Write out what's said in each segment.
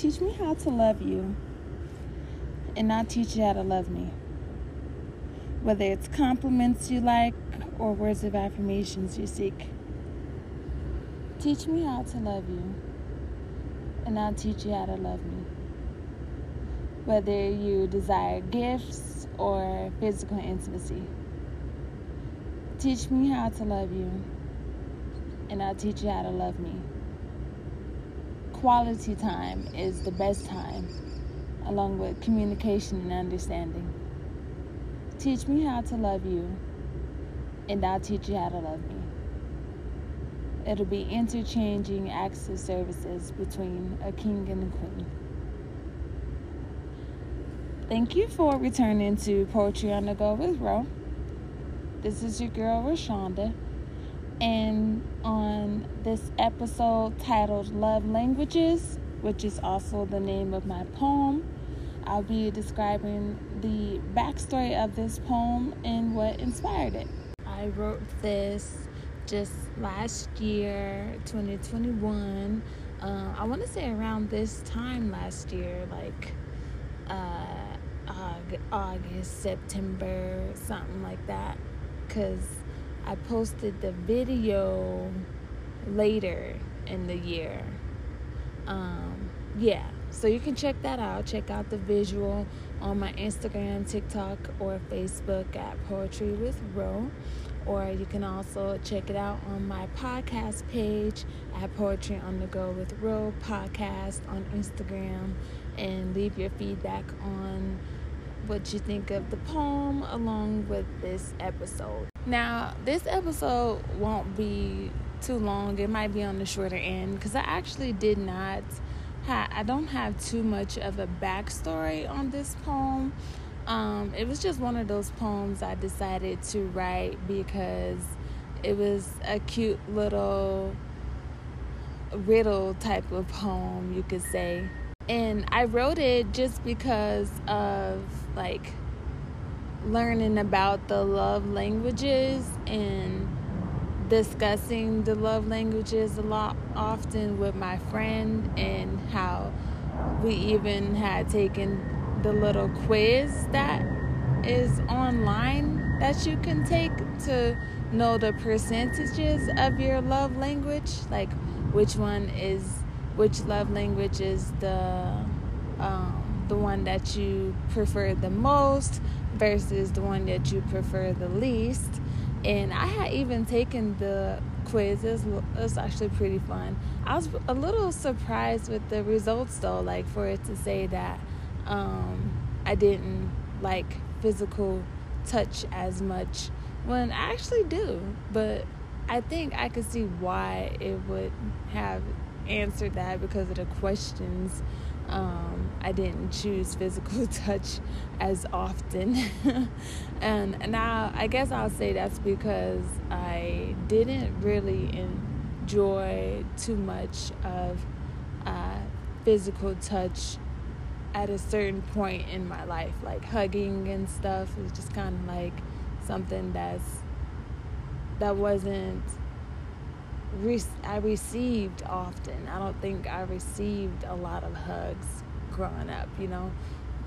Teach me how to love you, and I'll teach you how to love me. Whether it's compliments you like or words of affirmations you seek. Teach me how to love you, and I'll teach you how to love me. Whether you desire gifts or physical intimacy. Teach me how to love you, and I'll teach you how to love me. Quality time is the best time, along with communication and understanding. Teach me how to love you, and I'll teach you how to love me. It'll be interchanging acts of services between a king and a queen. Thank you for returning to Poetry on the Go with Ro. This is your girl Rochanda, and on this episode titled Love Languages, which is also the name of my poem, I'll be describing the backstory of this poem and what inspired it. I wrote this just last year, 2021. Uh, I want to say around this time last year, like uh, August, September, something like that because I posted the video later in the year. Um, yeah, so you can check that out. Check out the visual on my Instagram, TikTok, or Facebook at Poetry with Ro. Or you can also check it out on my podcast page at Poetry on the Go with Ro podcast on Instagram and leave your feedback on what you think of the poem along with this episode. Now, this episode won't be too long. It might be on the shorter end because I actually did not ha- I don't have too much of a backstory on this poem. Um, it was just one of those poems I decided to write because it was a cute little riddle type of poem, you could say and I wrote it just because of like learning about the love languages and discussing the love languages a lot often with my friend and how we even had taken the little quiz that is online that you can take to know the percentages of your love language like which one is which love language is the um, the one that you prefer the most versus the one that you prefer the least. And I had even taken the quiz. It was, actually pretty fun. I was a little surprised with the results though, like for it to say that um, I didn't like physical touch as much when I actually do. But I think I could see why it would have answered that because of the questions. Um, I didn't choose physical touch as often. and now I guess I'll say that's because I didn't really enjoy too much of uh, physical touch at a certain point in my life. Like hugging and stuff is just kind of like something that's that wasn't re- I received often. I don't think I received a lot of hugs growing up, you know.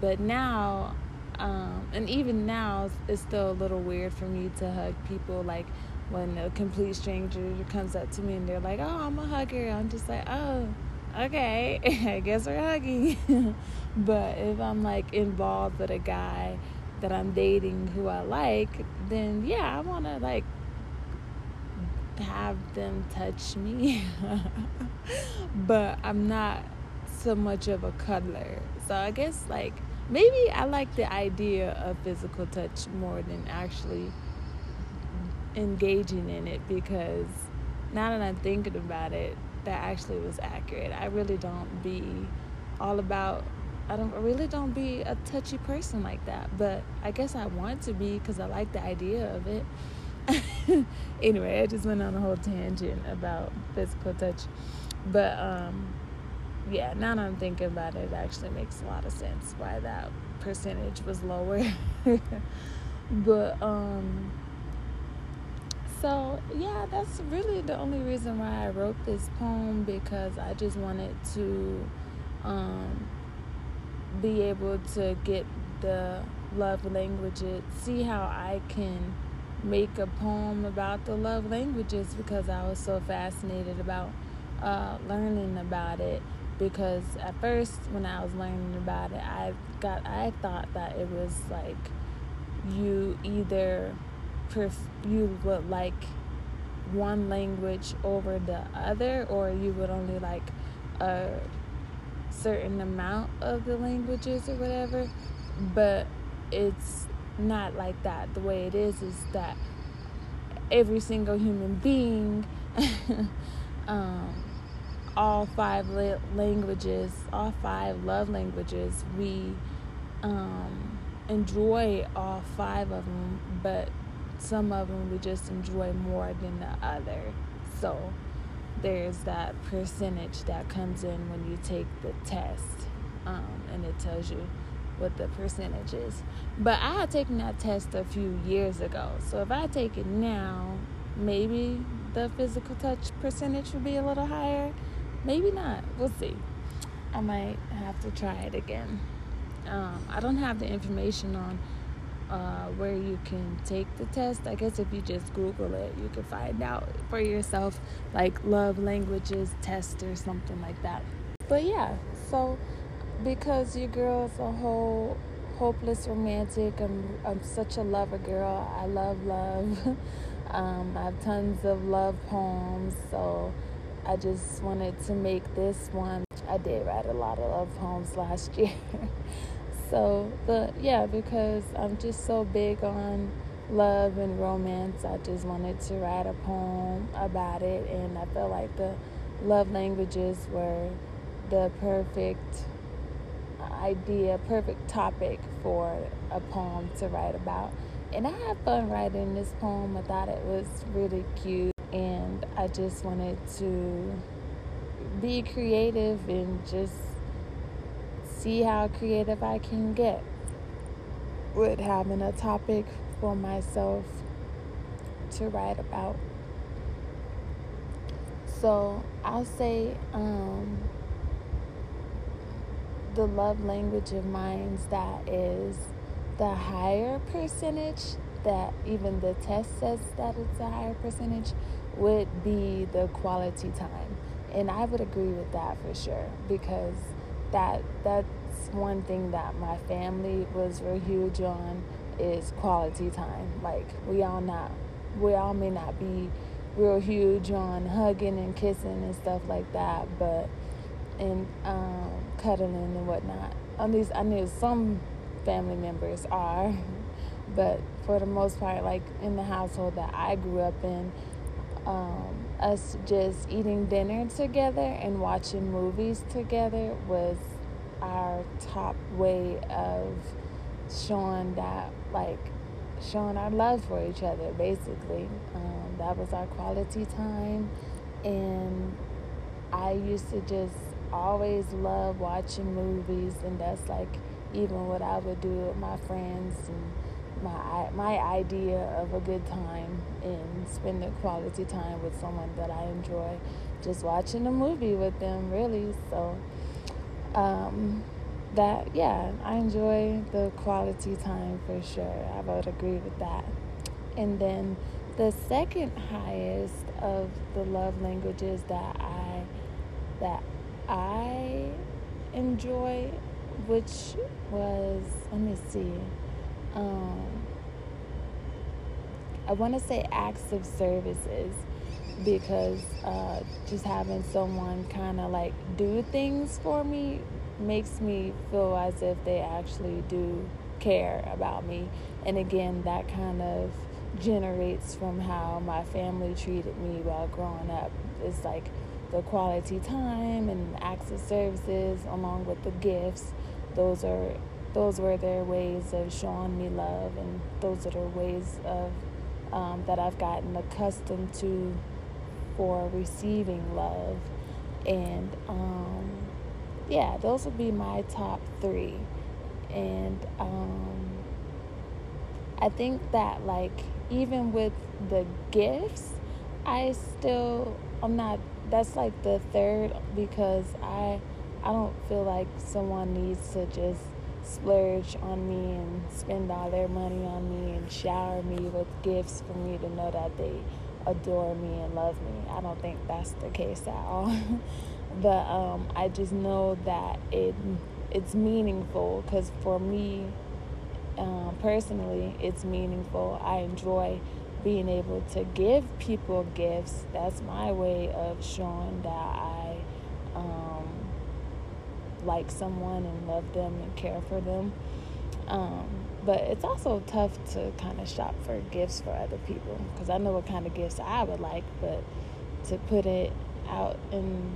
But now, um, and even now, it's still a little weird for me to hug people. Like when a complete stranger comes up to me and they're like, "Oh, I'm a hugger," I'm just like, "Oh." Okay, I guess we're hugging. but if I'm like involved with a guy that I'm dating who I like, then yeah, I want to like have them touch me. but I'm not so much of a cuddler. So I guess like maybe I like the idea of physical touch more than actually engaging in it because now that I'm thinking about it, that actually was accurate. I really don't be all about I don't I really don't be a touchy person like that, but I guess I want to be cuz I like the idea of it. anyway, I just went on a whole tangent about physical touch. But um, yeah, now that I'm thinking about it, it actually makes a lot of sense why that percentage was lower. but um, so yeah, that's really the only reason why I wrote this poem because I just wanted to um, be able to get the love languages, see how I can make a poem about the love languages because I was so fascinated about uh, learning about it. Because at first, when I was learning about it, I got I thought that it was like you either pref- you would like one language over the other, or you would only like a certain amount of the languages or whatever. But it's not like that. The way it is is that every single human being, um, all five la- languages, all five love languages, we um, enjoy all five of them, but some of them we just enjoy more than the other. So there's that percentage that comes in when you take the test, um, and it tells you what the percentage is. But I had taken that test a few years ago. So if I take it now, maybe the physical touch percentage would be a little higher. Maybe not. We'll see. I might have to try it again. Um, I don't have the information on uh, where you can take the test. I guess if you just Google it, you can find out for yourself, like love languages test or something like that. But yeah, so because your girl's a whole hopeless romantic. I'm I'm such a lover girl. I love love. um, I have tons of love poems, so I just wanted to make this one. I did write a lot of love poems last year. so the yeah, because I'm just so big on love and romance, I just wanted to write a poem about it and I felt like the love languages were the perfect idea, perfect topic for a poem to write about. And I had fun writing this poem. I thought it was really cute, and I just wanted to be creative and just see how creative I can get with having a topic for myself to write about. So I'll say, um, the love language of minds that is the higher percentage that even the test says that it's a higher percentage would be the quality time. And i would agree with that for sure because that that's one thing that my family was real huge on is quality time. Like we all not we all may not be real huge on hugging and kissing and stuff like that but and um, cuddling and whatnot. At least I knew some family members are, but for the most part, like in the household that I grew up in, um, us just eating dinner together and watching movies together was our top way of showing that, like, showing our love for each other, basically. Um, that was our quality time. And I used to just always love watching movies, and that's like even what I would do with my friends and my my idea of a good time and spending quality time with someone that I enjoy, just watching a movie with them. Really, so um, that yeah, I enjoy the quality time for sure. I would agree with that. And then the second highest of the love languages that I that I enjoy, which was, let me see, um, I want to say acts of services because uh, just having someone kind of like do things for me makes me feel as if they actually do care about me. And again, that kind of generates from how my family treated me while growing up. It's like the quality time and acts of services along with the gifts those are those were their ways of showing me love and those are the ways of um, that i've gotten accustomed to for receiving love and um, yeah those would be my top three and um, i think that like even with the gifts i still i'm not that's like the third because I I don't feel like someone needs to just splurge on me and spend all their money on me and shower me with gifts for me to know that they adore me and love me. I don't think that's the case at all. but um, I just know that it it's meaningful because for me um, personally, it's meaningful. I enjoy being able to give people gifts. That's my way of showing that I um, like someone and love them and care for them. Um, but it's also tough to kind of shop for gifts for other people because I know what kind of gifts I would like, but to put it out and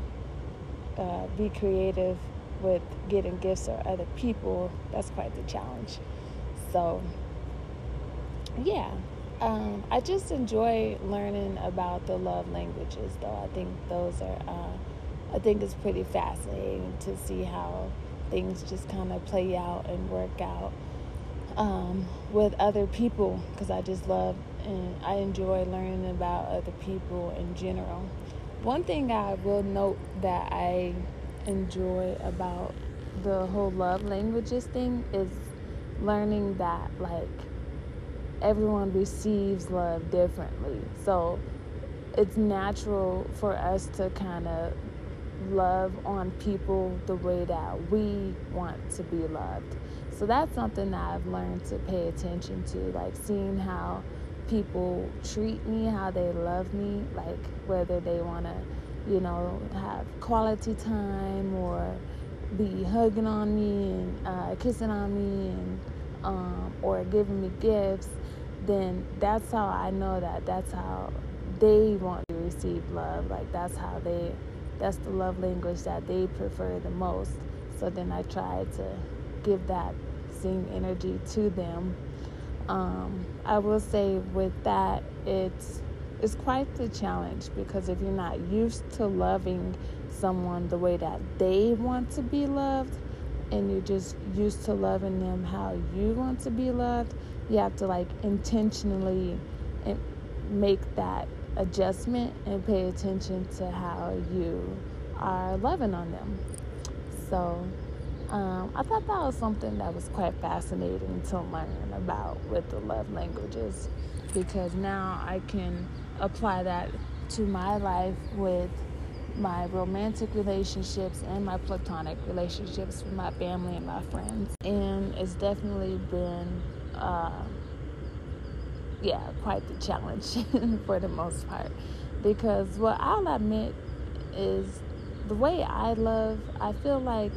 uh, be creative with getting gifts for other people, that's quite the challenge. So, yeah, um, I just enjoy learning about the love languages, though. I think those are, uh, I think it's pretty fascinating to see how things just kind of play out and work out um, with other people because I just love and I enjoy learning about other people in general. One thing I will note that I enjoy about the whole love languages thing is learning that like everyone receives love differently. So it's natural for us to kind of love on people the way that we want to be loved. So that's something that I've learned to pay attention to, like seeing how people treat me, how they love me, like whether they want to, you know, have quality time or be hugging on me and uh, kissing on me and um, or giving me gifts, then that's how I know that that's how they want to receive love. Like that's how they, that's the love language that they prefer the most. So then I try to give that same energy to them. Um, I will say with that, it's it's quite the challenge because if you're not used to loving someone the way that they want to be loved and you're just used to loving them how you want to be loved, you have to like intentionally make that adjustment and pay attention to how you are loving on them. So um, I thought that was something that was quite fascinating to learn about with the love languages because now I can apply that to my life with my romantic relationships and my platonic relationships with my family and my friends. And it's definitely been, uh, yeah, quite the challenge for the most part. Because what I'll admit is the way I love, I feel like,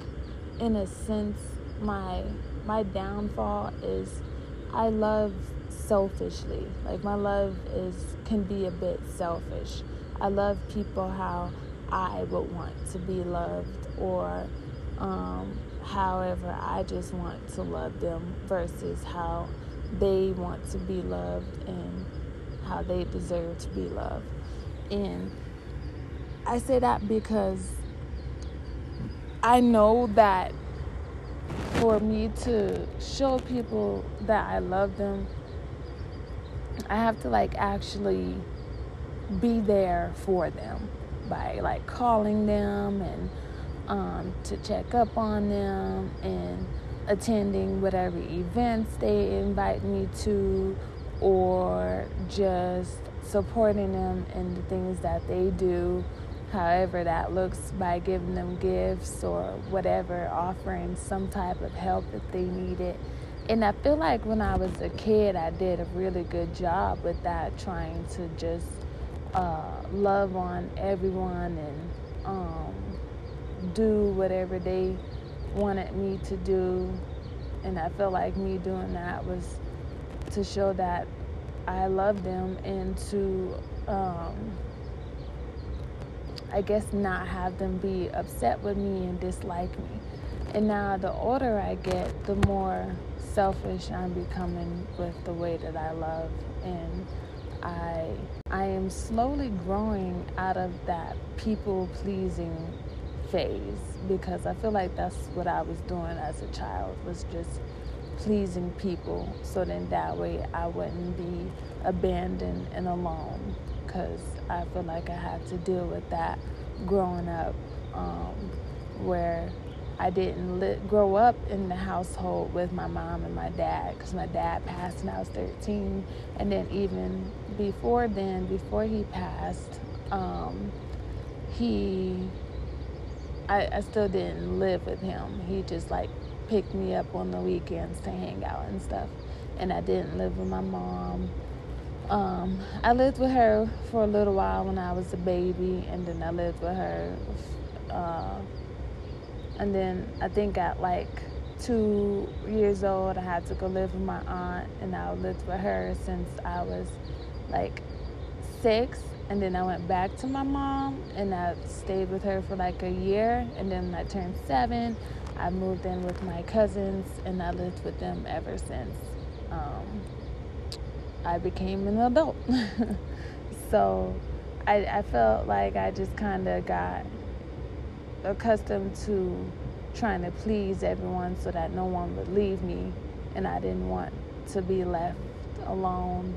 in a sense, my my downfall is I love selfishly. Like my love is can be a bit selfish. I love people how I would want to be loved or um, however I just want to love them versus how they want to be loved and how they deserve to be loved. And I say that because I know that for me to show people that I love them, I have to like actually be there for them by like calling them and um, to check up on them and attending whatever events they invite me to or just supporting them in the things that they do however that looks by giving them gifts or whatever offering some type of help if they need it. And i feel like when i was a kid i did a really good job with that trying to just uh, love on everyone and um, do whatever they wanted me to do. And I felt like me doing that was to show that I love them and to, um, I guess, not have them be upset with me and dislike me. And now, the older I get, the more selfish I'm becoming with the way that I love. And I I am slowly growing out of that people pleasing phase because I feel like that's what I was doing as a child was just pleasing people so then that way I wouldn't be abandoned and alone because I feel like I had to deal with that growing up um, where I didn't li- grow up in the household with my mom and my dad because my dad passed when I was 13. And then even before then, before he passed, um, he, I, I still didn't live with him. He just like picked me up on the weekends to hang out and stuff. And I didn't live with my mom. Um, I lived with her for a little while when I was a baby, and then I lived with her. Uh, and then I think at like two years old, I had to go live with my aunt, and I lived with her since I was like six. And then I went back to my mom, and I stayed with her for like a year. And then I turned seven, I moved in with my cousins, and I lived with them ever since um, I became an adult. so I, I felt like I just kind of got accustomed to trying to please everyone so that no one would leave me, and I didn't want to be left alone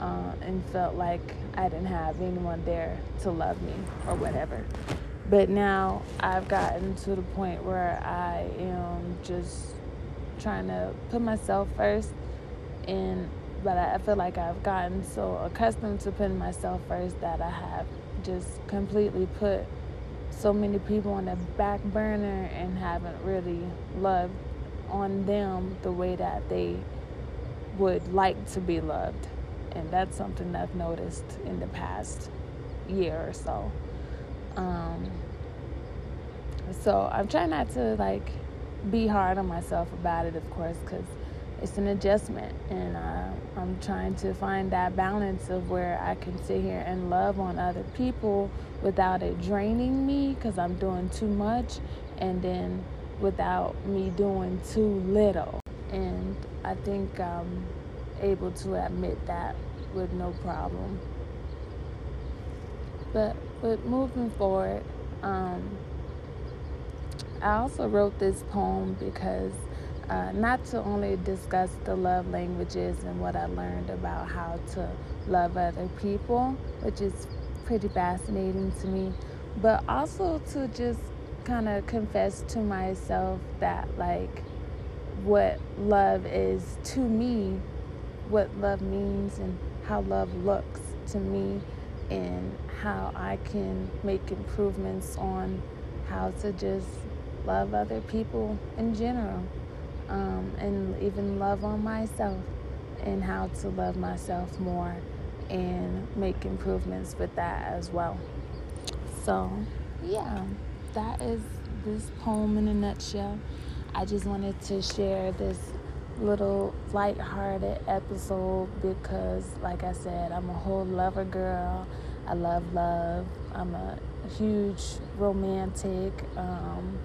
uh, and felt like I didn't have anyone there to love me or whatever. But now I've gotten to the point where I am just trying to put myself first, and but I feel like I've gotten so accustomed to putting myself first that I have just completely put so many people on the back burner and haven't really loved on them the way that they would like to be loved. And that's something I've noticed in the past year or so. Um, so I'm trying not to like be hard on myself about it, of course, because it's an adjustment, and uh, I'm trying to find that balance of where I can sit here and love on other people without it draining me because I'm doing too much, and then without me doing too little. And I think I'm able to admit that with no problem. But with moving forward, um, I also wrote this poem because uh, not to only discuss the love languages and what I learned about how to love other people, which is pretty fascinating to me, but also to just kind of confess to myself that, like, what love is to me, what love means, and how love looks to me, and how I can make improvements on how to just love other people in general um, and even love on myself and how to love myself more and make improvements with that as well. So, yeah, that is this poem in a nutshell. I just wanted to share this little light-hearted episode because, like I said, I'm a whole lover girl. I love love. I'm a huge romantic. Um,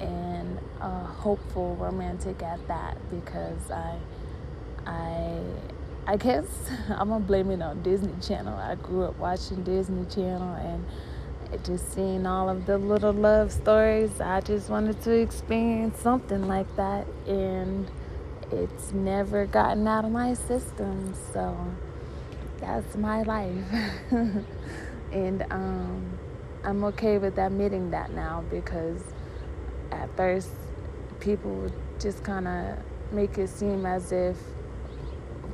and a hopeful romantic at that because I I I guess I'm gonna blame it on Disney Channel. I grew up watching Disney Channel and just seeing all of the little love stories. I just wanted to experience something like that and it's never gotten out of my system. So that's my life. and um, I'm okay with admitting that now because at first people just kind of make it seem as if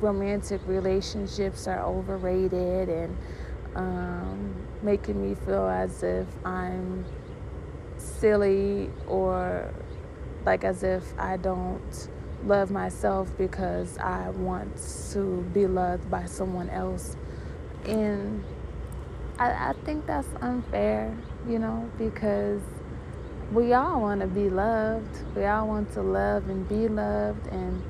romantic relationships are overrated and um, making me feel as if I'm silly or like as if I don't love myself because I want to be loved by someone else. And I, I think that's unfair, you know, because we all want to be loved. We all want to love and be loved. And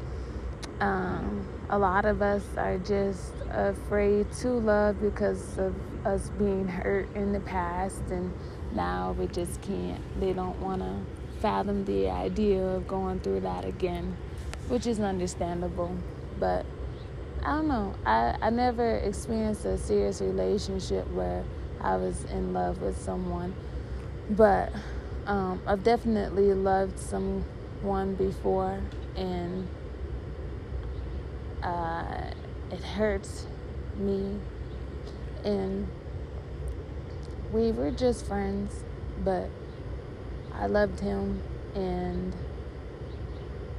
um, a lot of us are just afraid to love because of us being hurt in the past. And now we just can't, they don't want to fathom the idea of going through that again, which is understandable. But I don't know. I, I never experienced a serious relationship where I was in love with someone. But um, I've definitely loved someone before, and uh, it hurts me. And we were just friends, but I loved him, and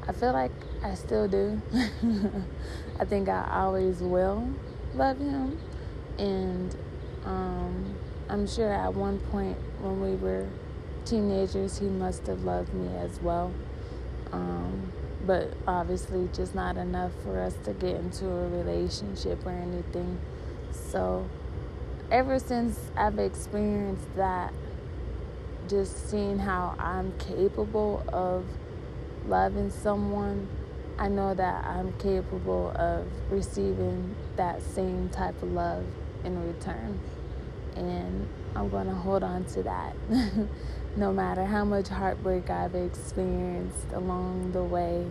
I feel like I still do. I think I always will love him, and um, I'm sure at one point when we were teenagers, he must have loved me as well. Um, but obviously, just not enough for us to get into a relationship or anything. So, ever since I've experienced that, just seeing how I'm capable of loving someone, I know that I'm capable of receiving that same type of love in return. And I'm going to hold on to that. no matter how much heartbreak I've experienced along the way,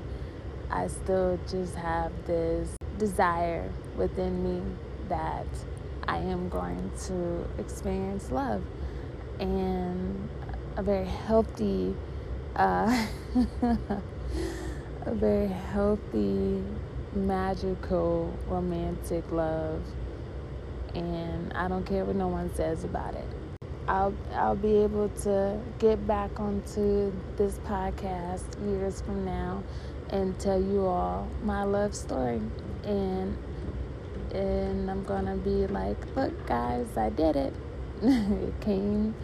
I still just have this desire within me that I am going to experience love and a very healthy, uh, a very healthy, magical, romantic love. And I don't care what no one says about it. I'll I'll be able to get back onto this podcast years from now and tell you all my love story and and I'm gonna be like, look guys, I did it. it came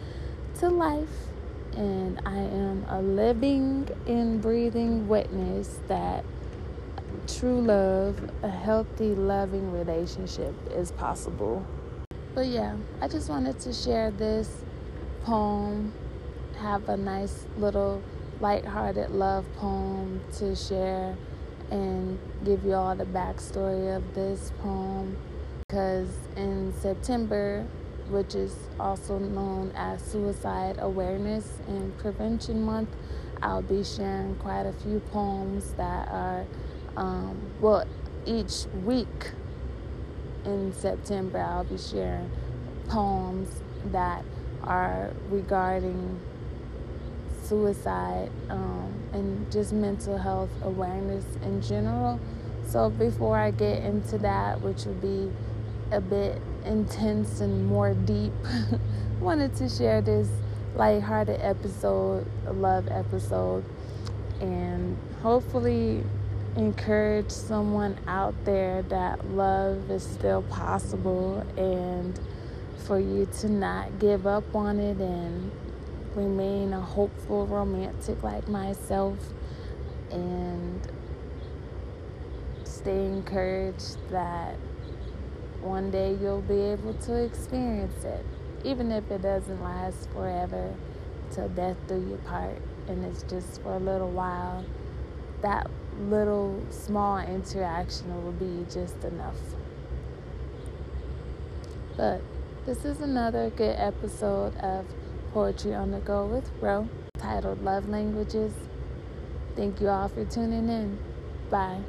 to life and I am a living and breathing witness that true love, a healthy, loving relationship is possible. But yeah, I just wanted to share this poem, have a nice little light-hearted love poem to share and give you all the backstory of this poem because in September, which is also known as Suicide Awareness and Prevention Month, I'll be sharing quite a few poems that are, um, well, each week in September, I'll be sharing poems that are regarding suicide um, and just mental health awareness in general. So, before I get into that, which will be a bit intense and more deep, wanted to share this lighthearted episode, love episode, and hopefully encourage someone out there that love is still possible and for you to not give up on it and remain a hopeful romantic like myself and stay encouraged that one day you'll be able to experience it even if it doesn't last forever till death do you part and it's just for a little while that little small interaction will be just enough. But this is another good episode of Poetry on the Go with Ro, titled Love Languages. Thank you all for tuning in. Bye.